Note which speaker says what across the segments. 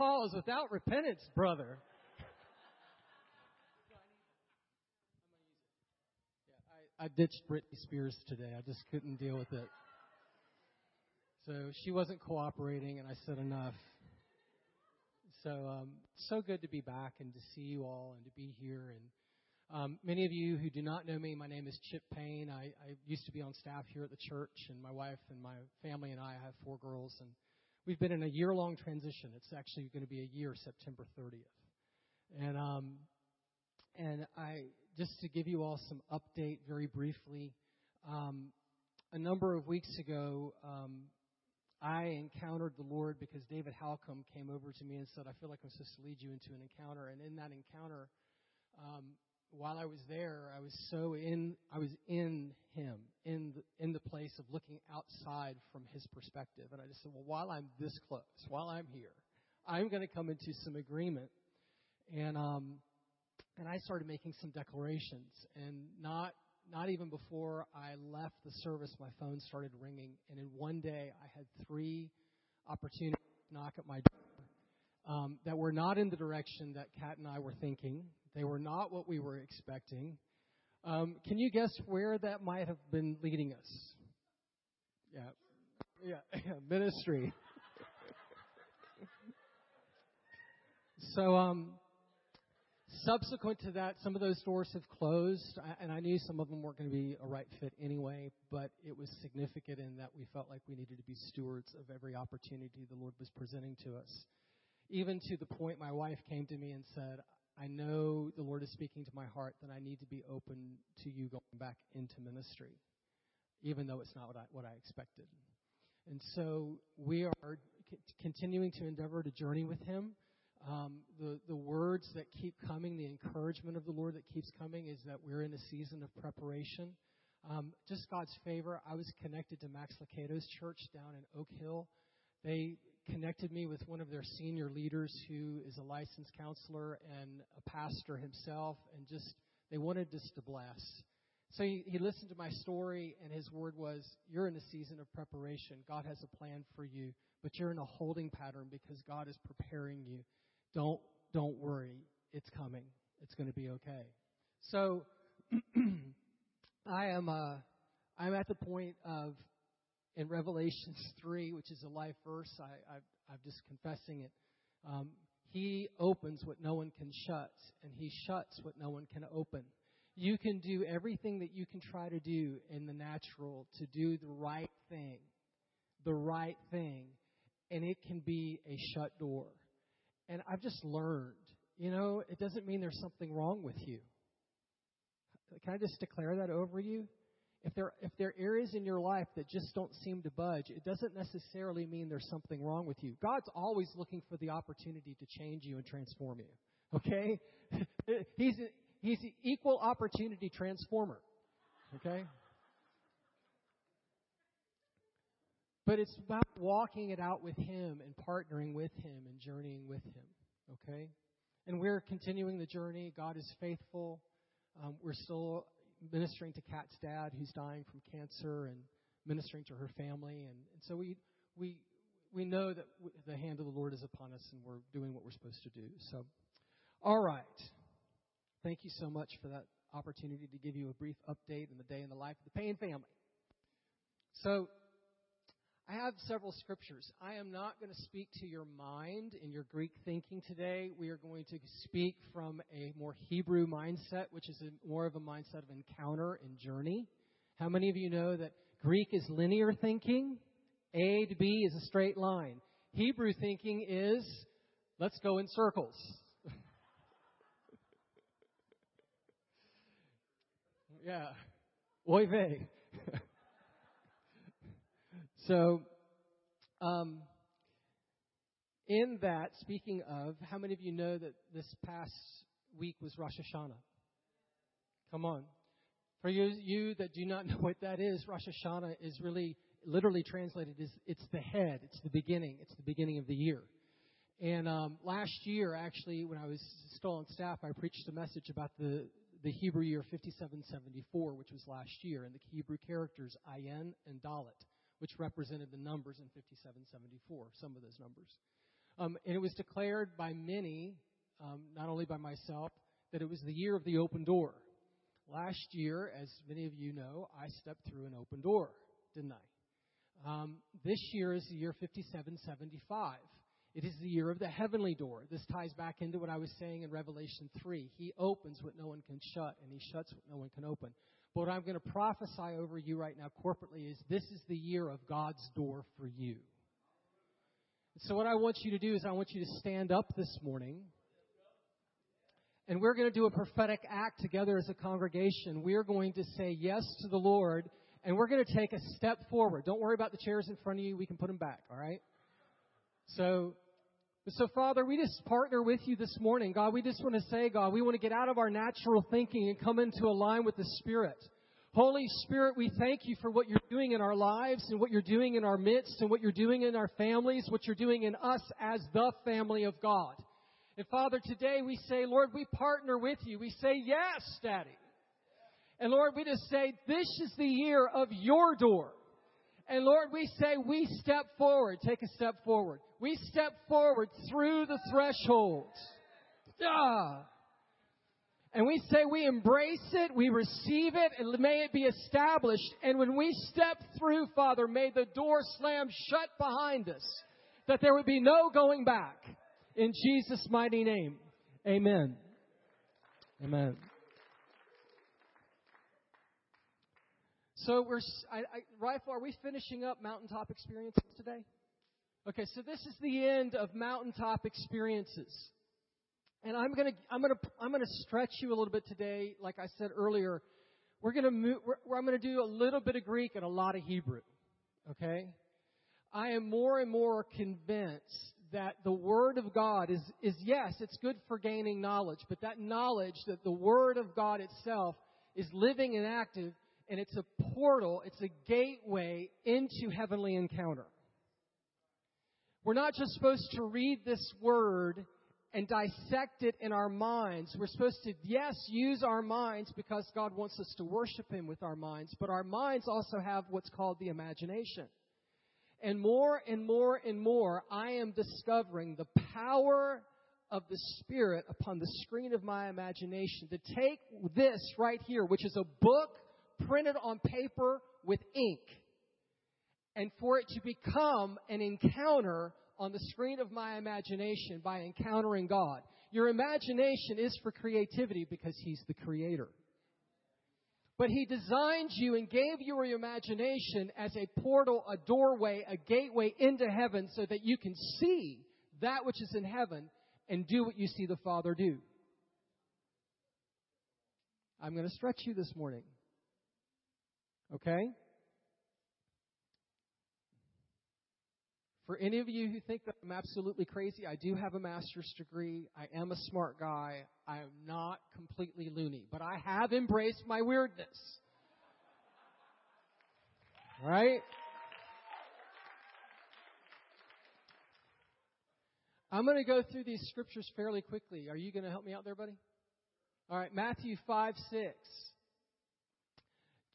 Speaker 1: cause without repentance, brother. I, ditched Britney Spears today. I just couldn't deal with it. So she wasn't cooperating, and I said enough. So um, so good to be back and to see you all and to be here. And um, many of you who do not know me, my name is Chip Payne. I, I used to be on staff here at the church, and my wife and my family and I, I have four girls, and we've been in a year-long transition. It's actually going to be a year, September 30th. And um, and I just to give you all some update very briefly. Um, a number of weeks ago, um, I encountered the Lord because David Halcomb came over to me and said, I feel like I'm supposed to lead you into an encounter. And in that encounter, um, while I was there, I was so in, I was in him, in the, in the place of looking outside from his perspective. And I just said, well, while I'm this close, while I'm here, I'm going to come into some agreement. And, um, and I started making some declarations and not not even before I left the service, my phone started ringing. And in one day, I had three opportunities to knock at my door um, that were not in the direction that Kat and I were thinking. They were not what we were expecting. Um, can you guess where that might have been leading us? Yeah. Yeah, ministry. so, um, subsequent to that, some of those doors have closed, and I knew some of them weren't going to be a right fit anyway, but it was significant in that we felt like we needed to be stewards of every opportunity the Lord was presenting to us. Even to the point my wife came to me and said, I know the Lord is speaking to my heart that I need to be open to you going back into ministry, even though it's not what I, what I expected. And so we are continuing to endeavor to journey with Him. Um, the, the words that keep coming, the encouragement of the Lord that keeps coming is that we're in a season of preparation. Um, just God's favor, I was connected to Max Lucado's church down in Oak Hill. They connected me with one of their senior leaders who is a licensed counselor and a pastor himself, and just they wanted just to bless. So he, he listened to my story, and his word was, You're in a season of preparation. God has a plan for you, but you're in a holding pattern because God is preparing you don't don't worry, it's coming. It's going to be okay. So I am uh, I'm at the point of in Revelations three, which is a life verse. I, I'm just confessing it. Um, he opens what no one can shut, and he shuts what no one can open. You can do everything that you can try to do in the natural to do the right thing, the right thing, and it can be a shut door. And I've just learned, you know, it doesn't mean there's something wrong with you. Can I just declare that over you? If there, if there are areas in your life that just don't seem to budge, it doesn't necessarily mean there's something wrong with you. God's always looking for the opportunity to change you and transform you. Okay? he's, a, he's an equal opportunity transformer. Okay? But it's about walking it out with Him and partnering with Him and journeying with Him. Okay? And we're continuing the journey. God is faithful. Um, we're still ministering to Kat's dad, who's dying from cancer, and ministering to her family. And, and so we, we, we know that the hand of the Lord is upon us and we're doing what we're supposed to do. So, all right. Thank you so much for that opportunity to give you a brief update on the day in the life of the Payne family. So, I have several scriptures. I am not going to speak to your mind in your Greek thinking today. We are going to speak from a more Hebrew mindset, which is a, more of a mindset of encounter and journey. How many of you know that Greek is linear thinking? A to B is a straight line. Hebrew thinking is let's go in circles. yeah. Oy vey. So, um, in that, speaking of, how many of you know that this past week was Rosh Hashanah? Come on. For you, you that do not know what that is, Rosh Hashanah is really literally translated is it's the head, it's the beginning, it's the beginning of the year. And um, last year, actually, when I was still on staff, I preached a message about the the Hebrew year 5774, which was last year, and the Hebrew characters Ayin and Dalet which represented the numbers in 5774, some of those numbers. Um, and it was declared by many, um, not only by myself, that it was the year of the open door. Last year, as many of you know, I stepped through an open door, didn't I? Um, this year is the year 5775. It is the year of the heavenly door. This ties back into what I was saying in Revelation 3. He opens what no one can shut, and he shuts what no one can open. But what I'm going to prophesy over you right now corporately is this is the year of God's door for you. So, what I want you to do is, I want you to stand up this morning. And we're going to do a prophetic act together as a congregation. We're going to say yes to the Lord, and we're going to take a step forward. Don't worry about the chairs in front of you. We can put them back, all right? So, so Father, we just partner with you this morning. God, we just want to say, God, we want to get out of our natural thinking and come into a line with the Spirit. Holy Spirit, we thank you for what you're doing in our lives and what you're doing in our midst and what you're doing in our families, what you're doing in us as the family of God. And Father, today we say, Lord, we partner with you. We say, yes, Daddy. And Lord, we just say, this is the year of your door. And Lord, we say, we step forward. Take a step forward. We step forward through the threshold. Ah. And we say we embrace it, we receive it, and may it be established. And when we step through, Father, may the door slam shut behind us, that there would be no going back. In Jesus' mighty name. Amen. Amen. So we're, I, I, Rifle, are we finishing up mountaintop experiences today? Okay, so this is the end of mountaintop experiences. And I'm gonna, I'm gonna, I'm gonna stretch you a little bit today. Like I said earlier, we're gonna move, we're, I'm gonna do a little bit of Greek and a lot of Hebrew. Okay? I am more and more convinced that the Word of God is, is yes, it's good for gaining knowledge, but that knowledge that the Word of God itself is living and active, and it's a portal, it's a gateway into heavenly encounter. We're not just supposed to read this Word and dissect it in our minds. We're supposed to, yes, use our minds because God wants us to worship Him with our minds, but our minds also have what's called the imagination. And more and more and more, I am discovering the power of the Spirit upon the screen of my imagination to take this right here, which is a book printed on paper with ink, and for it to become an encounter on the screen of my imagination by encountering God. Your imagination is for creativity because He's the Creator. But He designed you and gave you your imagination as a portal, a doorway, a gateway into heaven so that you can see that which is in heaven and do what you see the Father do. I'm going to stretch you this morning. Okay? For any of you who think that I'm absolutely crazy, I do have a master's degree. I am a smart guy. I am not completely loony, but I have embraced my weirdness. Right? I'm going to go through these scriptures fairly quickly. Are you going to help me out there, buddy? All right, Matthew 5 6.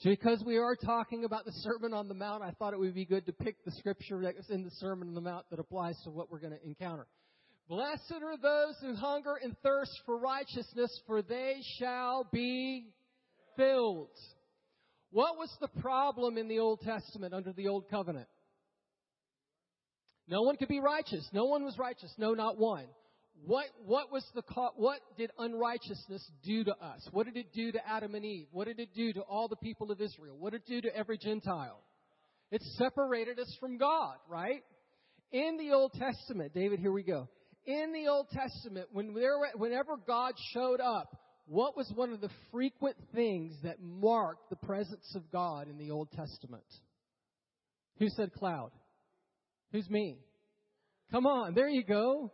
Speaker 1: Because we are talking about the Sermon on the Mount, I thought it would be good to pick the scripture that is in the Sermon on the Mount that applies to what we're going to encounter. Blessed are those who hunger and thirst for righteousness, for they shall be filled. What was the problem in the Old Testament under the Old Covenant? No one could be righteous. No one was righteous. No, not one. What, what was the, what did unrighteousness do to us? What did it do to Adam and Eve? What did it do to all the people of Israel? What did it do to every Gentile? It separated us from God, right? In the Old Testament, David, here we go. In the Old Testament, when there, whenever God showed up, what was one of the frequent things that marked the presence of God in the Old Testament? Who said cloud? Who's me? Come on, there you go.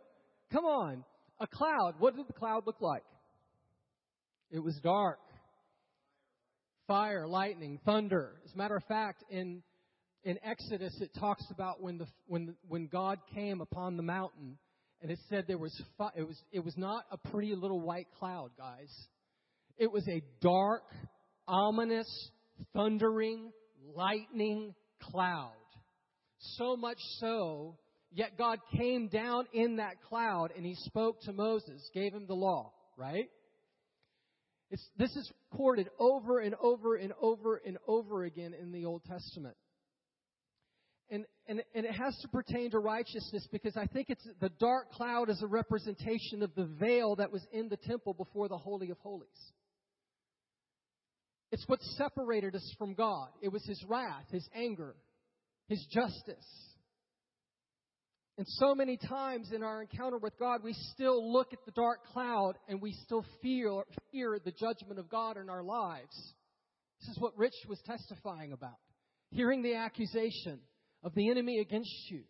Speaker 1: Come on. A cloud. What did the cloud look like? It was dark. Fire, lightning, thunder. As a matter of fact, in in Exodus it talks about when the when when God came upon the mountain and it said there was fi- it was it was not a pretty little white cloud, guys. It was a dark, ominous, thundering, lightning cloud. So much so Yet God came down in that cloud and he spoke to Moses, gave him the law, right? It's, this is recorded over and over and over and over again in the Old Testament. And, and, and it has to pertain to righteousness because I think it's the dark cloud is a representation of the veil that was in the temple before the Holy of Holies. It's what separated us from God. It was His wrath, His anger, His justice. And so many times in our encounter with God, we still look at the dark cloud and we still fear, fear the judgment of God in our lives. This is what Rich was testifying about. Hearing the accusation of the enemy against you.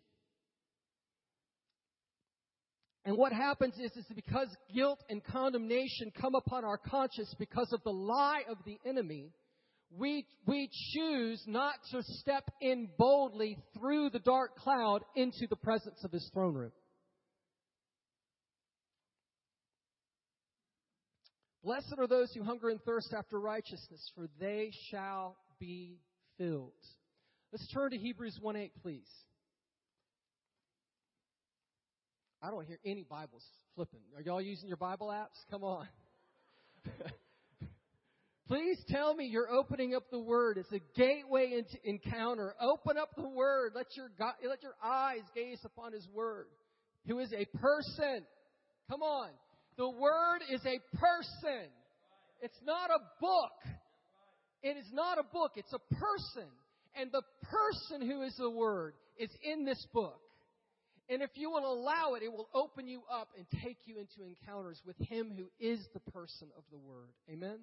Speaker 1: And what happens is, is because guilt and condemnation come upon our conscience because of the lie of the enemy, we, we choose not to step in boldly through the dark cloud into the presence of his throne room. Blessed are those who hunger and thirst after righteousness, for they shall be filled. Let's turn to Hebrews 1 8, please. I don't hear any Bibles flipping. Are y'all using your Bible apps? Come on. Please tell me you're opening up the Word. It's a gateway into encounter. Open up the Word. Let your, God, let your eyes gaze upon His Word, who is a person. Come on. The Word is a person. It's not a book. It is not a book. It's a person. And the person who is the Word is in this book. And if you will allow it, it will open you up and take you into encounters with Him who is the person of the Word. Amen?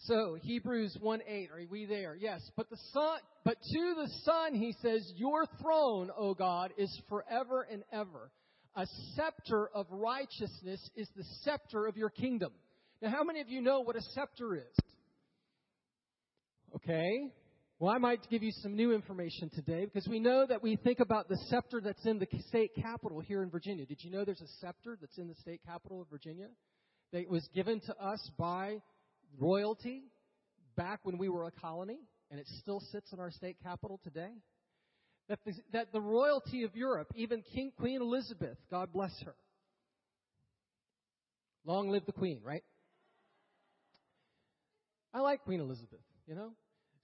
Speaker 1: So, Hebrews 1 8, are we there? Yes. But the Son, but to the Son, he says, Your throne, O God, is forever and ever. A scepter of righteousness is the scepter of your kingdom. Now, how many of you know what a scepter is? Okay. Well, I might give you some new information today because we know that we think about the scepter that's in the state capital here in Virginia. Did you know there's a scepter that's in the state capital of Virginia that was given to us by royalty back when we were a colony, and it still sits in our state capital today. That the, that the royalty of Europe, even King, Queen Elizabeth, God bless her. Long live the Queen, right? I like Queen Elizabeth, you know?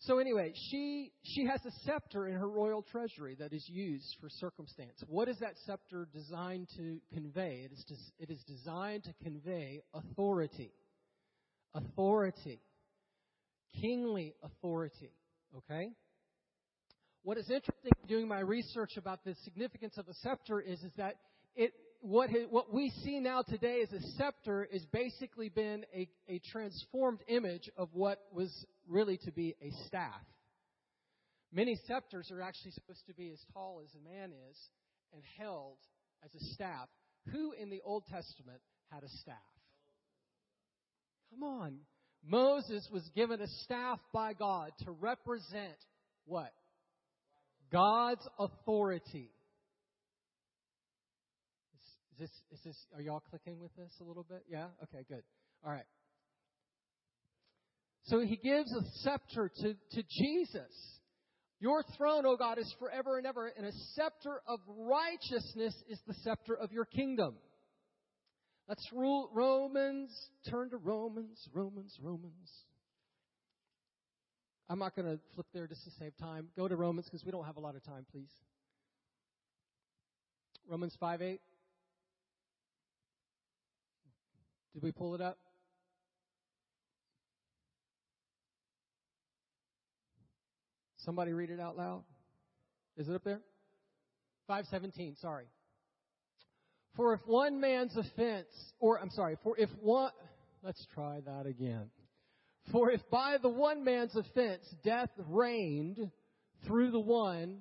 Speaker 1: So anyway, she she has a scepter in her royal treasury that is used for circumstance. What is that scepter designed to convey? It is, it is designed to convey authority authority, kingly authority. Okay? What is interesting doing my research about the significance of a scepter is, is that it, what, what we see now today as a scepter is basically been a, a transformed image of what was really to be a staff. Many scepters are actually supposed to be as tall as a man is and held as a staff. Who in the Old Testament had a staff? Come on. Moses was given a staff by God to represent what? God's authority. Is, this, is this, are y'all clicking with this a little bit? Yeah? Okay, good. All right. So he gives a scepter to, to Jesus. Your throne, O God, is forever and ever, and a scepter of righteousness is the scepter of your kingdom. Let's rule Romans. Turn to Romans, Romans, Romans. I'm not going to flip there just to save time. Go to Romans because we don't have a lot of time, please. Romans 5 8. Did we pull it up? Somebody read it out loud. Is it up there? 517, sorry. For if one man's offense, or I'm sorry, for if one, let's try that again. For if by the one man's offense death reigned through the one,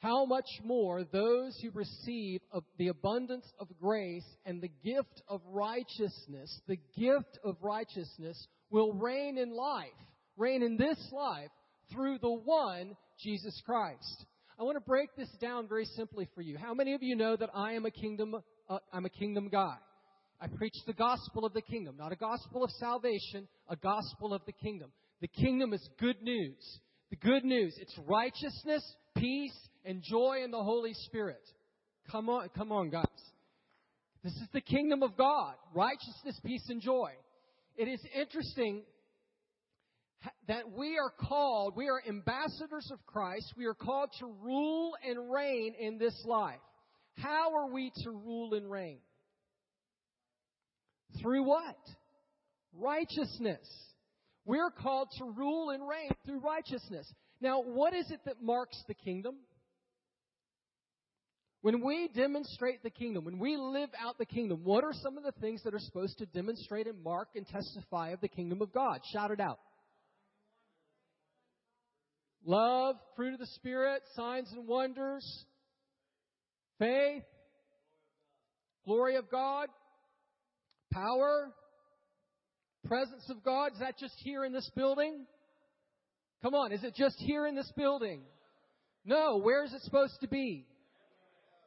Speaker 1: how much more those who receive the abundance of grace and the gift of righteousness, the gift of righteousness will reign in life, reign in this life through the one, Jesus Christ. I want to break this down very simply for you. How many of you know that I am a kingdom uh, I'm a kingdom guy. I preach the gospel of the kingdom, not a gospel of salvation, a gospel of the kingdom. The kingdom is good news. The good news, it's righteousness, peace, and joy in the Holy Spirit. Come on, come on, guys. This is the kingdom of God. Righteousness, peace, and joy. It is interesting that we are called, we are ambassadors of Christ. We are called to rule and reign in this life. How are we to rule and reign? Through what? Righteousness. We're called to rule and reign through righteousness. Now, what is it that marks the kingdom? When we demonstrate the kingdom, when we live out the kingdom, what are some of the things that are supposed to demonstrate and mark and testify of the kingdom of God? Shout it out. Love, fruit of the Spirit, signs and wonders, faith, glory of God, power, presence of God. Is that just here in this building? Come on, is it just here in this building? No, where is it supposed to be?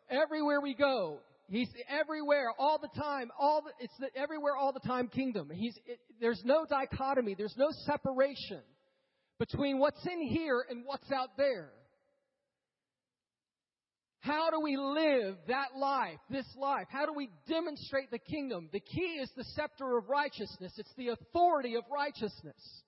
Speaker 1: Everywhere we go. He's everywhere, all the time. All the, it's the everywhere, all the time kingdom. He's it, there's no dichotomy. There's no separation between what's in here and what's out there. How do we live that life, this life? How do we demonstrate the kingdom? The key is the scepter of righteousness. It's the authority of righteousness.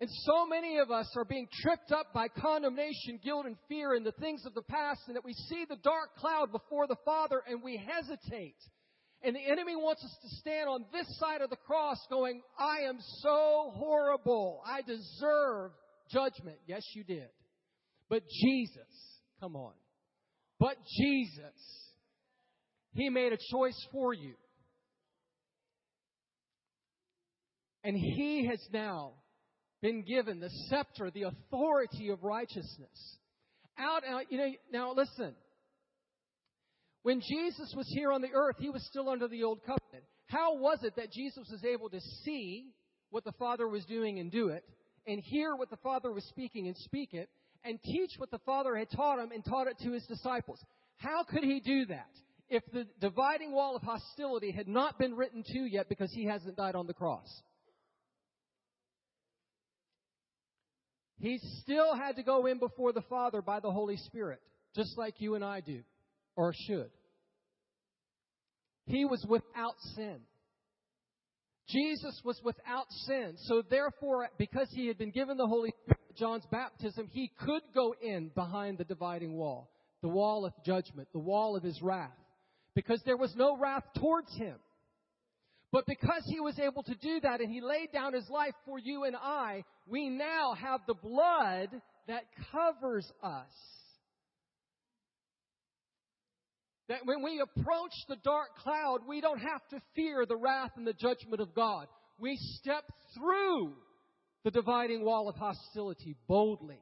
Speaker 1: And so many of us are being tripped up by condemnation, guilt, and fear and the things of the past, and that we see the dark cloud before the Father and we hesitate. And the enemy wants us to stand on this side of the cross going, I am so horrible. I deserve judgment. Yes, you did. But Jesus, come on. But Jesus, He made a choice for you. And He has now been given the scepter, the authority of righteousness. Out, out, you know, now listen. When Jesus was here on the earth, he was still under the old covenant. How was it that Jesus was able to see what the Father was doing and do it, and hear what the Father was speaking and speak it, and teach what the Father had taught him and taught it to his disciples? How could he do that if the dividing wall of hostility had not been written to yet because he hasn't died on the cross? He still had to go in before the Father by the Holy Spirit, just like you and I do, or should. He was without sin. Jesus was without sin. So therefore, because he had been given the Holy Spirit John's baptism, he could go in behind the dividing wall, the wall of judgment, the wall of his wrath, because there was no wrath towards him. But because he was able to do that and he laid down his life for you and I, we now have the blood that covers us. That when we approach the dark cloud, we don't have to fear the wrath and the judgment of God. We step through the dividing wall of hostility boldly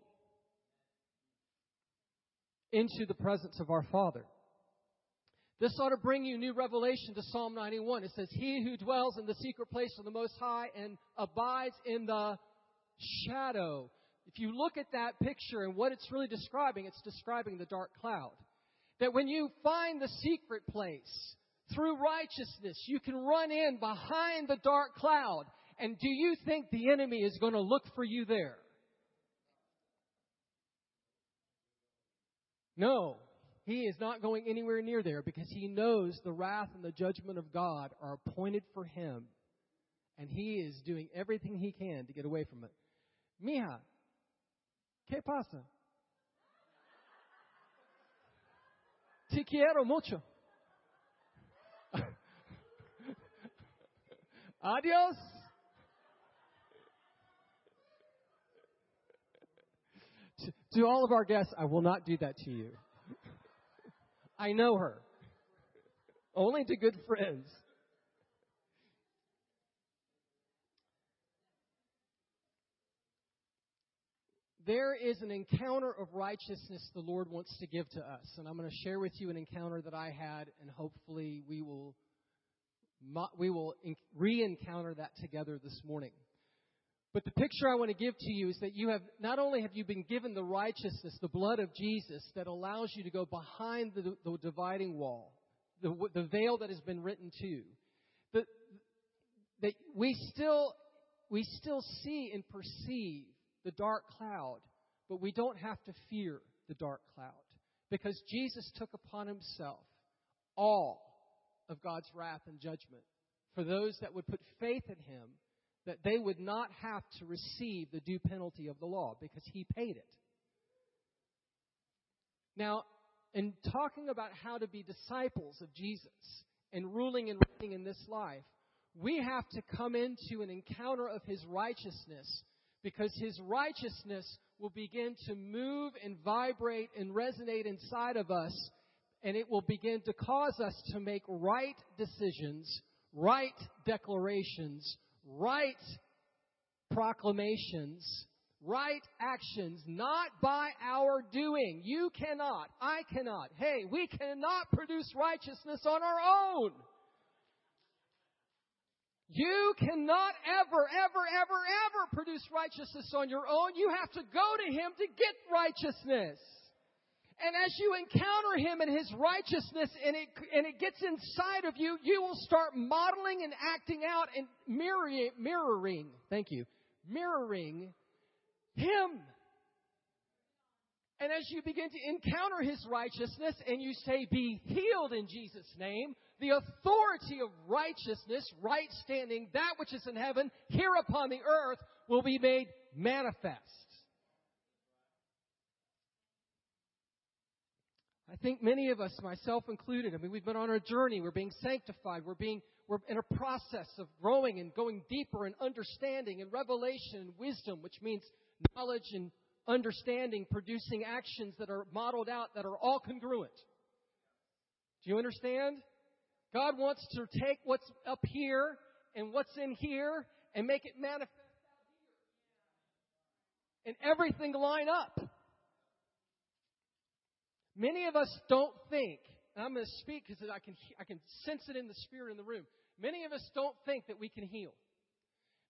Speaker 1: into the presence of our Father. This ought to bring you new revelation to Psalm 91. It says, He who dwells in the secret place of the Most High and abides in the shadow. If you look at that picture and what it's really describing, it's describing the dark cloud. That when you find the secret place through righteousness, you can run in behind the dark cloud. And do you think the enemy is going to look for you there? No. He is not going anywhere near there because he knows the wrath and the judgment of God are appointed for him. And he is doing everything he can to get away from it. Mija, ¿qué pasa? Te quiero mucho. Adios. To, all of our guests, I will not do that to you. I know her. Only to good friends. There is an encounter of righteousness the Lord wants to give to us. And I'm going to share with you an encounter that I had, and hopefully we will, we will re encounter that together this morning. But the picture I want to give to you is that you have not only have you been given the righteousness, the blood of Jesus that allows you to go behind the, the dividing wall, the, the veil that has been written to, that, that we still we still see and perceive the dark cloud but we don't have to fear the dark cloud because Jesus took upon himself all of God's wrath and judgment for those that would put faith in him that they would not have to receive the due penalty of the law because he paid it. Now, in talking about how to be disciples of Jesus and ruling and reigning in this life, we have to come into an encounter of his righteousness because his righteousness will begin to move and vibrate and resonate inside of us and it will begin to cause us to make right decisions, right declarations, right proclamations, right actions, not by our doing. You cannot, I cannot, hey, we cannot produce righteousness on our own. You cannot ever, ever, ever, ever produce righteousness on your own. You have to go to Him to get righteousness. And as you encounter Him and His righteousness and it, and it gets inside of you, you will start modeling and acting out and mirroring, mirroring, thank you, mirroring Him. And as you begin to encounter His righteousness and you say, be healed in Jesus' name, the authority of righteousness, right standing, that which is in heaven, here upon the earth, will be made manifest. I think many of us, myself included, I mean, we've been on a journey. We're being sanctified. We're being, we're in a process of growing and going deeper in understanding and revelation and wisdom, which means knowledge and understanding producing actions that are modeled out that are all congruent. Do you understand? God wants to take what's up here and what's in here and make it manifest out here. And everything line up. Many of us don't think, and I'm going to speak because I can, I can sense it in the spirit in the room. Many of us don't think that we can heal.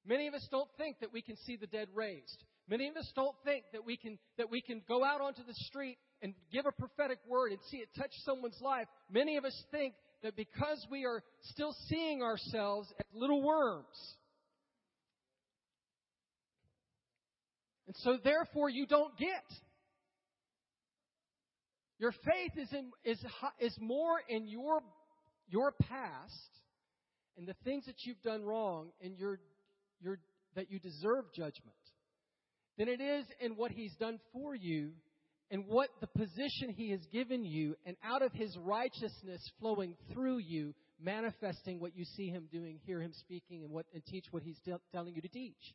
Speaker 1: Many of us don't think that we can see the dead raised. Many of us don't think that we can, that we can go out onto the street and give a prophetic word and see it touch someone's life. Many of us think that because we are still seeing ourselves as little worms, and so therefore you don't get. Your faith is, in, is, is more in your, your past and the things that you've done wrong and your, your, that you deserve judgment than it is in what He's done for you and what the position He has given you and out of His righteousness flowing through you, manifesting what you see Him doing, hear Him speaking, and, what, and teach what He's telling you to teach.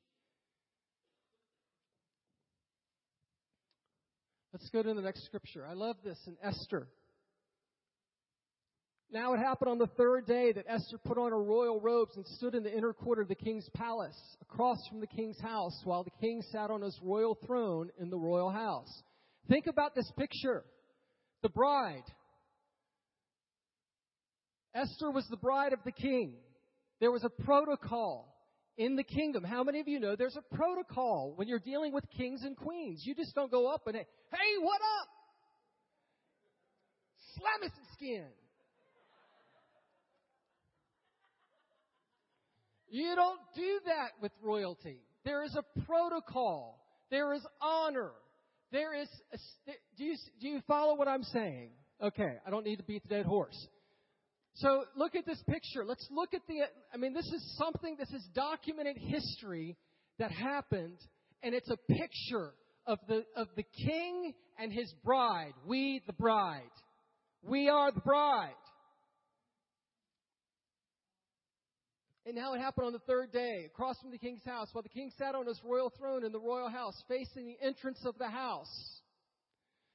Speaker 1: Let's go to the next scripture. I love this in Esther. Now it happened on the third day that Esther put on her royal robes and stood in the inner court of the king's palace, across from the king's house, while the king sat on his royal throne in the royal house. Think about this picture. The bride. Esther was the bride of the king. There was a protocol in the kingdom. How many of you know there's a protocol when you're dealing with kings and queens? You just don't go up and, hey, what up? Slam some skin. You don't do that with royalty. There is a protocol. There is honor. There is, a, do you, do you follow what I'm saying? Okay, I don't need to beat the dead horse. So look at this picture. Let's look at the, I mean, this is something, this is documented history that happened, and it's a picture of the, of the king and his bride. We, the bride. We are the bride. And now it happened on the third day, across from the king's house, while the king sat on his royal throne in the royal house, facing the entrance of the house.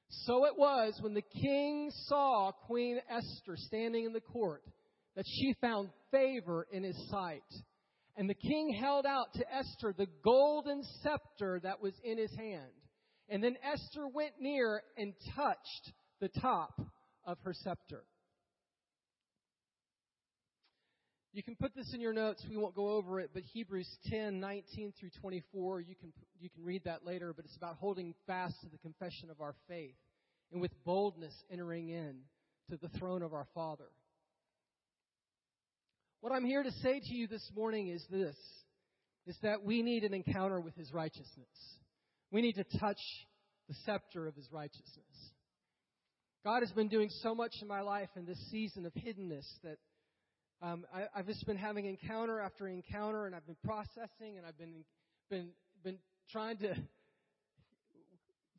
Speaker 1: So it was when the king saw Queen Esther standing in the court that she found favor in his sight. And the king held out to Esther the golden scepter that was in his hand. And then Esther went near and touched the top of her scepter. You can put this in your notes. We won't go over it, but Hebrews 10, 19 through 24, you can, you can read that later, but it's about holding fast to the confession of our faith and with boldness entering in to the throne of our Father. What I'm here to say to you this morning is this, is that we need an encounter with His righteousness. We need to touch the scepter of his righteousness. God has been doing so much in my life in this season of hiddenness that um, I, have just been having encounter after encounter, and I've been processing, and I've been been been trying to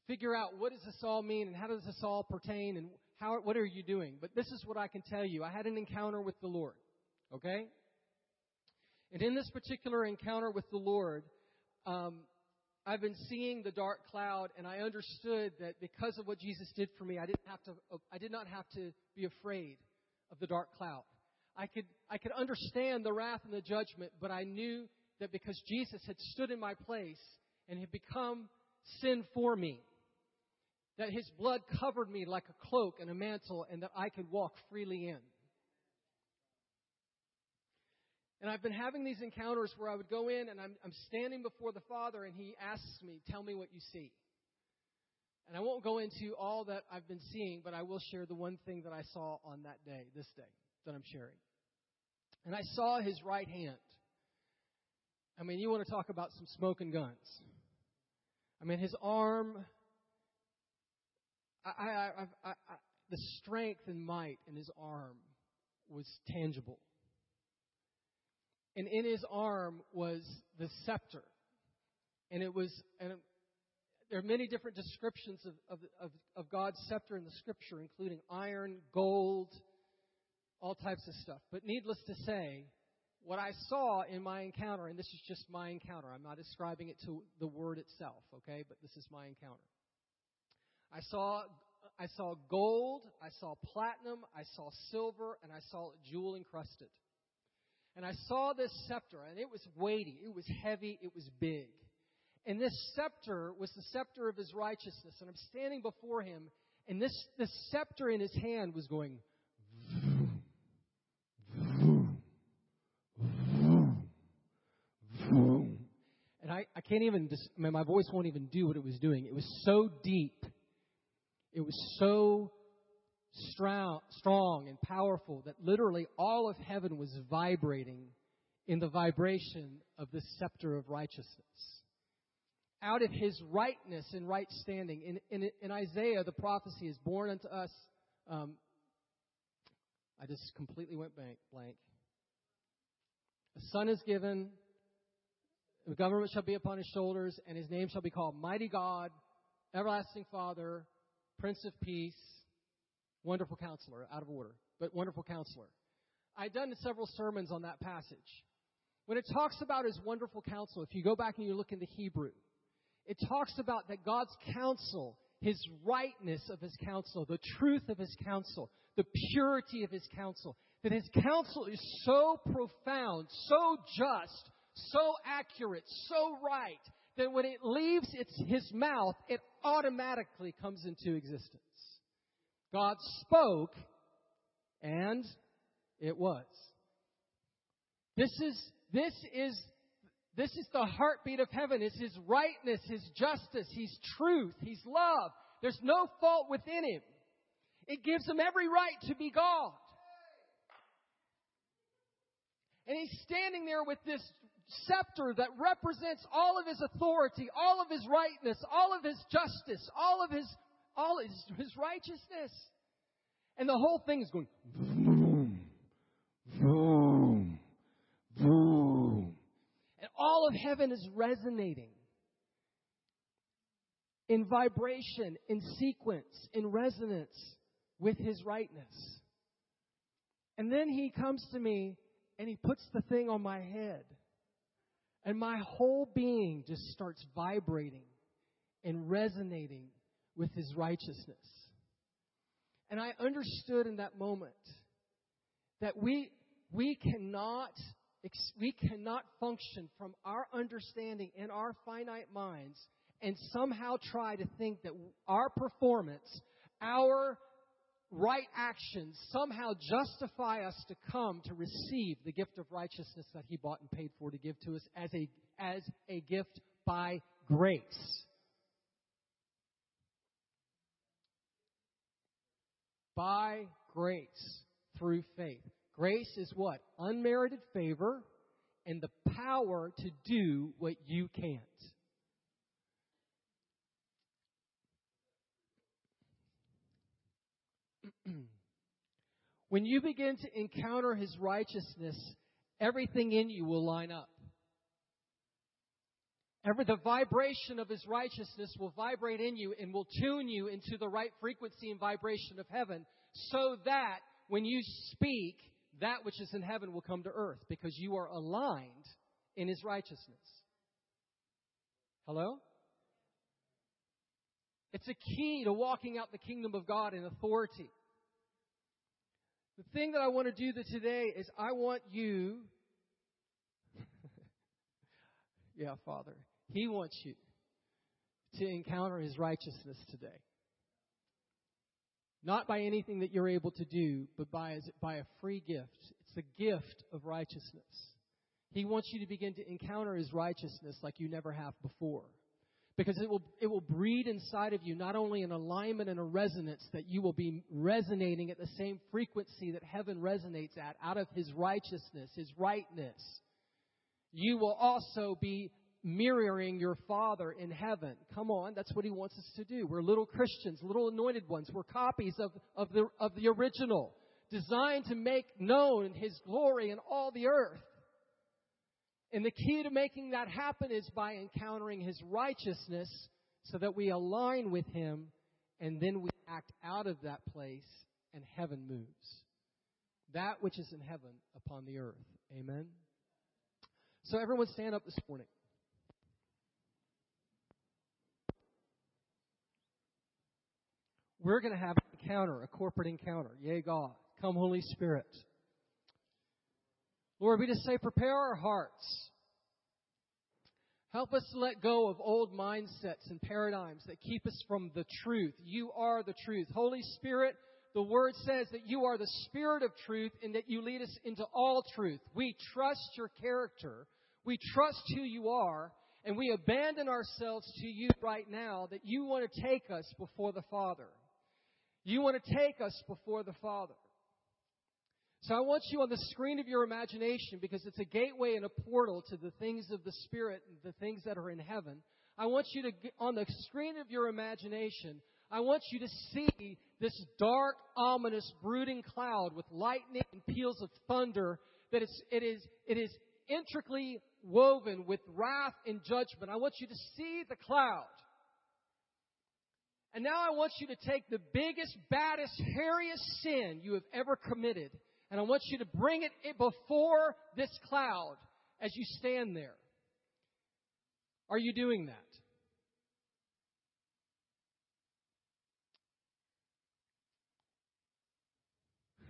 Speaker 1: figure out what does this all mean, and how does this all pertain, and how what are you doing? But this is what I can tell you: I had an encounter with the Lord. Okay, and in this particular encounter with the Lord, um, I've been seeing the dark cloud, and I understood that because of what Jesus did for me, I didn't have to. I did not have to be afraid of the dark cloud. I could, I could understand the wrath and the judgment, but I knew that because Jesus had stood in my place and had become sin for me, that his blood covered me like a cloak and a mantle, and that I could walk freely in. And I've been having these encounters where I would go in and I'm, I'm standing before the Father, and He asks me, Tell me what you see. And I won't go into all that I've been seeing, but I will share the one thing that I saw on that day, this day, that I'm sharing. And I saw his right hand. I mean, you want to talk about some smoking guns. I mean, his arm, I, I, I, the strength and might in his arm was tangible. And in his arm was the scepter. And it was, and there are many different descriptions of, of, of, of God's scepter in the scripture, including iron, gold, all types of stuff. But needless to say, what I saw in my encounter, and this is just my encounter, I'm not ascribing it to the word itself, okay? But this is my encounter. I saw I saw gold, I saw platinum, I saw silver, and I saw jewel encrusted. And I saw this scepter, and it was weighty, it was heavy, it was big. And this scepter was the scepter of his righteousness. And I'm standing before him, and this, this scepter in his hand was going and I, I can't even, I mean, my voice won't even do what it was doing. It was so deep. It was so strong, strong and powerful that literally all of heaven was vibrating in the vibration of the scepter of righteousness. Out of his rightness and right standing. In, in, in Isaiah, the prophecy is born unto us. Um, I just completely went blank. A son is given, the government shall be upon his shoulders, and his name shall be called Mighty God, Everlasting Father, Prince of Peace, Wonderful Counselor, out of order, but Wonderful Counselor. I've done several sermons on that passage. When it talks about his wonderful counsel, if you go back and you look in the Hebrew, it talks about that God's counsel, his rightness of his counsel, the truth of his counsel, the purity of his counsel, that his counsel is so profound, so just, so accurate, so right, that when it leaves its, his mouth, it automatically comes into existence. God spoke, and it was. This is, this is, this is the heartbeat of heaven. It's His rightness, His justice, His truth, His love. There's no fault within Him. It gives Him every right to be God. And He's standing there with this scepter that represents all of his authority, all of his rightness, all of his justice, all of his all his, his righteousness. And the whole thing is going boom, boom, boom. And all of heaven is resonating in vibration, in sequence, in resonance with his rightness. And then he comes to me and he puts the thing on my head. And my whole being just starts vibrating and resonating with his righteousness. And I understood in that moment that we, we cannot, we cannot function from our understanding in our finite minds and somehow try to think that our performance, our right actions somehow justify us to come to receive the gift of righteousness that he bought and paid for to give to us as a, as a gift by grace. By grace through faith. Grace is what? Unmerited favor and the power to do what you can't. When you begin to encounter His righteousness, everything in you will line up. Every, the vibration of His righteousness will vibrate in you and will tune you into the right frequency and vibration of heaven so that when you speak, that which is in heaven will come to earth because you are aligned in His righteousness. Hello? It's a key to walking out the kingdom of God in authority. The thing that I want to do today is I want you, yeah, Father, He wants you to encounter His righteousness today. Not by anything that you're able to do, but by, by a free gift. It's the gift of righteousness. He wants you to begin to encounter His righteousness like you never have before because it will, it will breed inside of you not only an alignment and a resonance that you will be resonating at the same frequency that heaven resonates at out of His righteousness, His rightness. You will also be mirroring your Father in heaven. Come on, that's what He wants us to do. We're little Christians, little anointed ones. We're copies of, of, the, of the original, designed to make known His glory in all the earth. And the key to making that happen is by encountering His righteousness so that we align with Him and then we act out of that place and heaven moves. That which is in heaven upon the earth. Amen. So everyone stand up this morning. We're going to have an encounter, a corporate encounter. Yay, God. Come, Holy Spirit. Lord, we just say, prepare our hearts. Help us to let go of old mindsets and paradigms that keep us from the truth. You are the truth. Holy Spirit, the Word says that you are the Spirit of truth and that you lead us into all truth. We trust your character. We trust who you are. And we abandon ourselves to you right now that you want to take us before the Father. You want to take us before the Father. So I want you on the screen of your imagination, because it's a gateway and a portal to the things of the Spirit and the things that are in heaven. I want you to, on the screen of your imagination, I want you to see this dark, ominous, brooding cloud with lightning and peals of thunder that it is, it is intricately woven with wrath and judgment. I want you to see the cloud. And now I want you to take the biggest, baddest, hairiest sin you have ever committed and I want you to bring it before this cloud as you stand there. Are you doing that?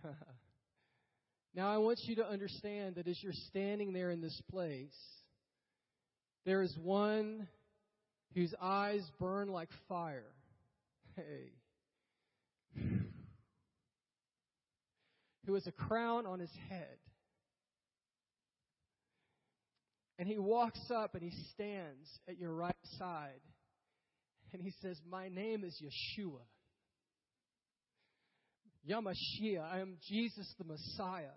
Speaker 1: now, I want you to understand that as you're standing there in this place, there is one whose eyes burn like fire. Hey who has a crown on his head. And he walks up and he stands at your right side. And he says, My name is Yeshua. HaMashiach. I am Jesus the Messiah.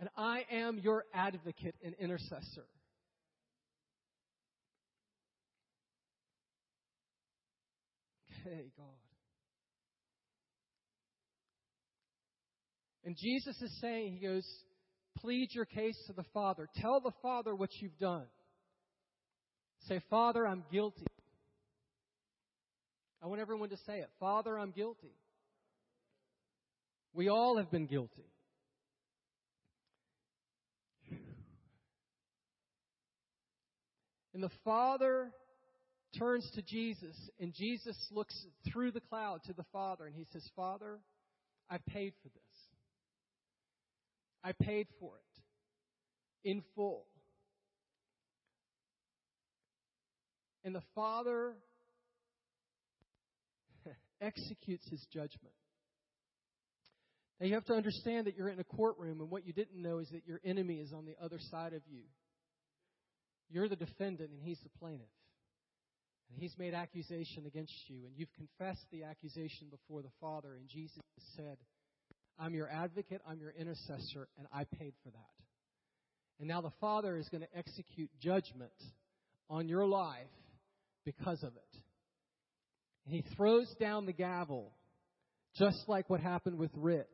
Speaker 1: And I am your advocate and intercessor. Okay, God. And Jesus is saying, He goes, plead your case to the Father. Tell the Father what you've done. Say, Father, I'm guilty. I want everyone to say it. Father, I'm guilty. We all have been guilty. And the Father turns to Jesus, and Jesus looks through the cloud to the Father, and he says, Father, I paid for this. I paid for it in full. And the Father executes his judgment. Now you have to understand that you're in a courtroom, and what you didn't know is that your enemy is on the other side of you. You're the defendant, and he's the plaintiff. And he's made accusation against you, and you've confessed the accusation before the Father, and Jesus said, I'm your advocate, I'm your intercessor, and I paid for that. And now the Father is going to execute judgment on your life because of it. And he throws down the gavel just like what happened with Rich.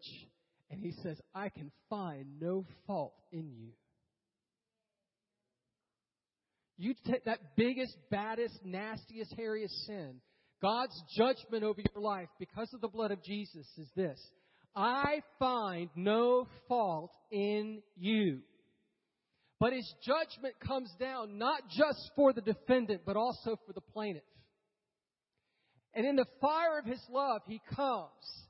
Speaker 1: And he says, I can find no fault in you. You take that biggest, baddest, nastiest, hairiest sin. God's judgment over your life because of the blood of Jesus is this. I find no fault in you. But his judgment comes down not just for the defendant, but also for the plaintiff. And in the fire of his love, he comes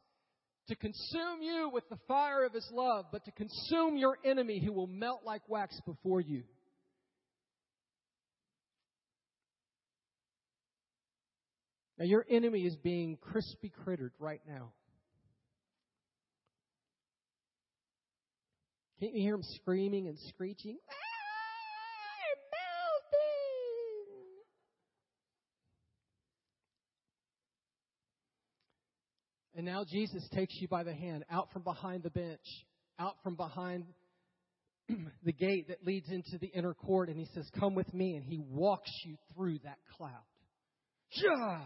Speaker 1: to consume you with the fire of his love, but to consume your enemy who will melt like wax before you. Now, your enemy is being crispy crittered right now. Can't you hear him screaming and screeching? Ah, and now Jesus takes you by the hand out from behind the bench, out from behind the gate that leads into the inner court, and he says, Come with me. And he walks you through that cloud. Yeah!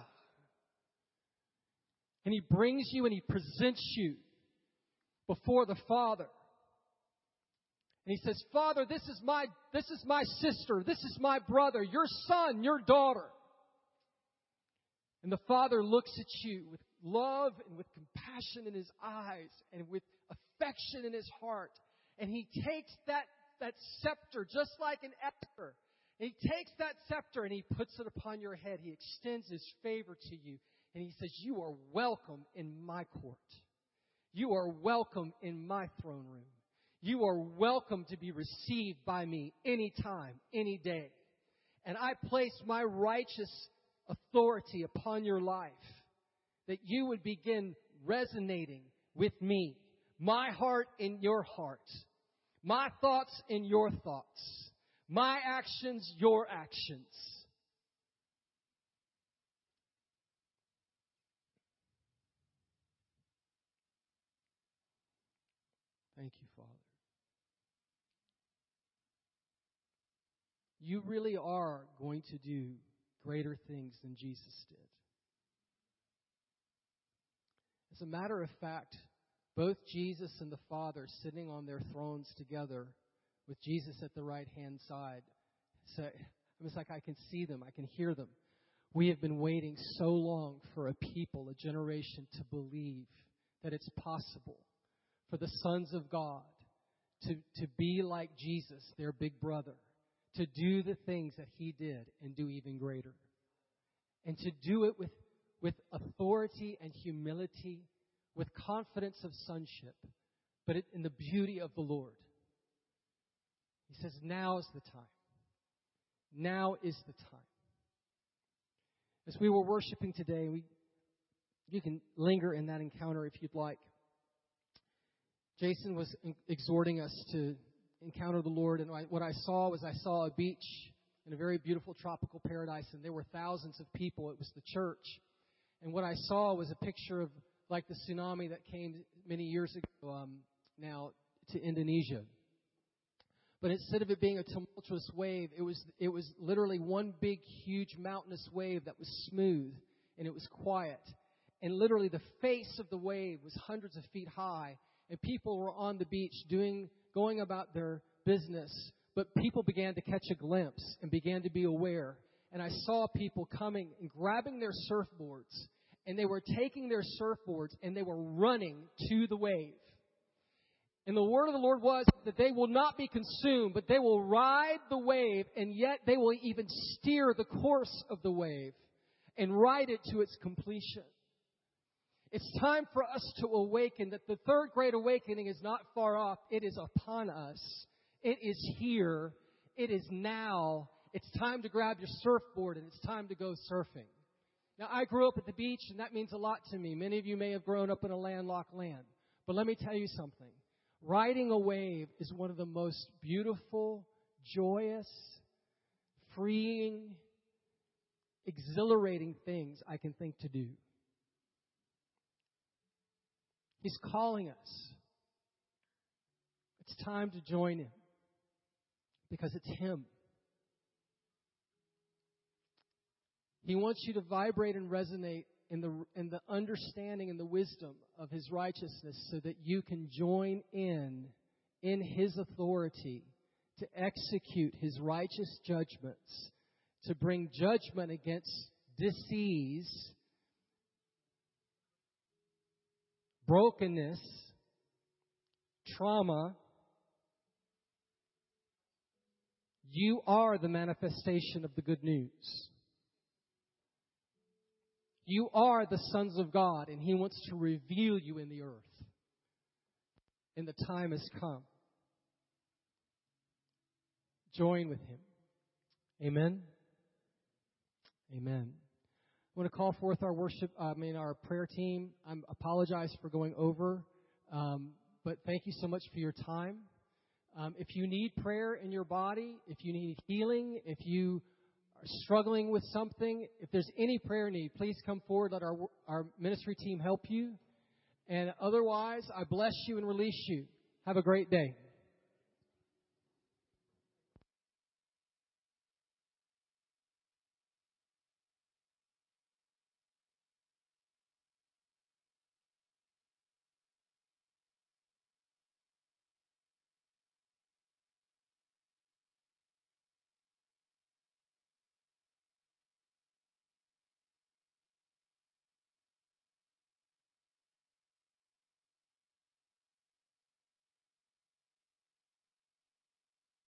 Speaker 1: And he brings you and he presents you before the Father. And he says, Father, this is my, this is my sister. This is my brother, your son, your daughter. And the Father looks at you with love and with compassion in his eyes and with affection in his heart. And he takes that, that scepter, just like an Esther. And he takes that scepter and he puts it upon your head. He extends his favor to you. And he says, You are welcome in my court. You are welcome in my throne room. You are welcome to be received by me anytime, any day. And I place my righteous authority upon your life that you would begin resonating with me. My heart in your heart. My thoughts in your thoughts. My actions, your actions. Thank you, Father. You really are going to do greater things than Jesus did. As a matter of fact, both Jesus and the Father sitting on their thrones together with Jesus at the right hand side. So it's like I can see them, I can hear them. We have been waiting so long for a people, a generation to believe that it's possible for the sons of God to, to be like Jesus, their big brother, to do the things that he did and do even greater. And to do it with with authority and humility, with confidence of sonship, but in the beauty of the Lord. He says, Now is the time. Now is the time. As we were worshiping today, we, you can linger in that encounter if you'd like. Jason was exhorting us to encounter the Lord, and what I saw was I saw a beach in a very beautiful tropical paradise, and there were thousands of people. It was the church. And what I saw was a picture of like the tsunami that came many years ago um, now to Indonesia. But instead of it being a tumultuous wave, it was it was literally one big, huge, mountainous wave that was smooth and it was quiet. And literally, the face of the wave was hundreds of feet high, and people were on the beach doing going about their business. But people began to catch a glimpse and began to be aware. And I saw people coming and grabbing their surfboards and they were taking their surfboards and they were running to the wave. And the word of the Lord was that they will not be consumed, but they will ride the wave, and yet they will even steer the course of the wave and ride it to its completion. It's time for us to awaken that the third great awakening is not far off. It is upon us. It is here. It is now. It's time to grab your surfboard and it's time to go surfing. Now, I grew up at the beach, and that means a lot to me. Many of you may have grown up in a landlocked land. But let me tell you something. Riding a wave is one of the most beautiful, joyous, freeing, exhilarating things I can think to do. He's calling us. It's time to join Him because it's Him. He wants you to vibrate and resonate in the, in the understanding and the wisdom of His righteousness so that you can join in in His authority to execute His righteous judgments, to bring judgment against disease, brokenness, trauma. You are the manifestation of the good news. You are the sons of God, and He wants to reveal you in the earth. And the time has come. Join with Him. Amen. Amen. I want to call forth our worship, I mean, our prayer team. I apologize for going over, um, but thank you so much for your time. Um, if you need prayer in your body, if you need healing, if you are struggling with something, if there's any prayer need, please come forward. Let our, our ministry team help you. And otherwise, I bless you and release you. Have a great day.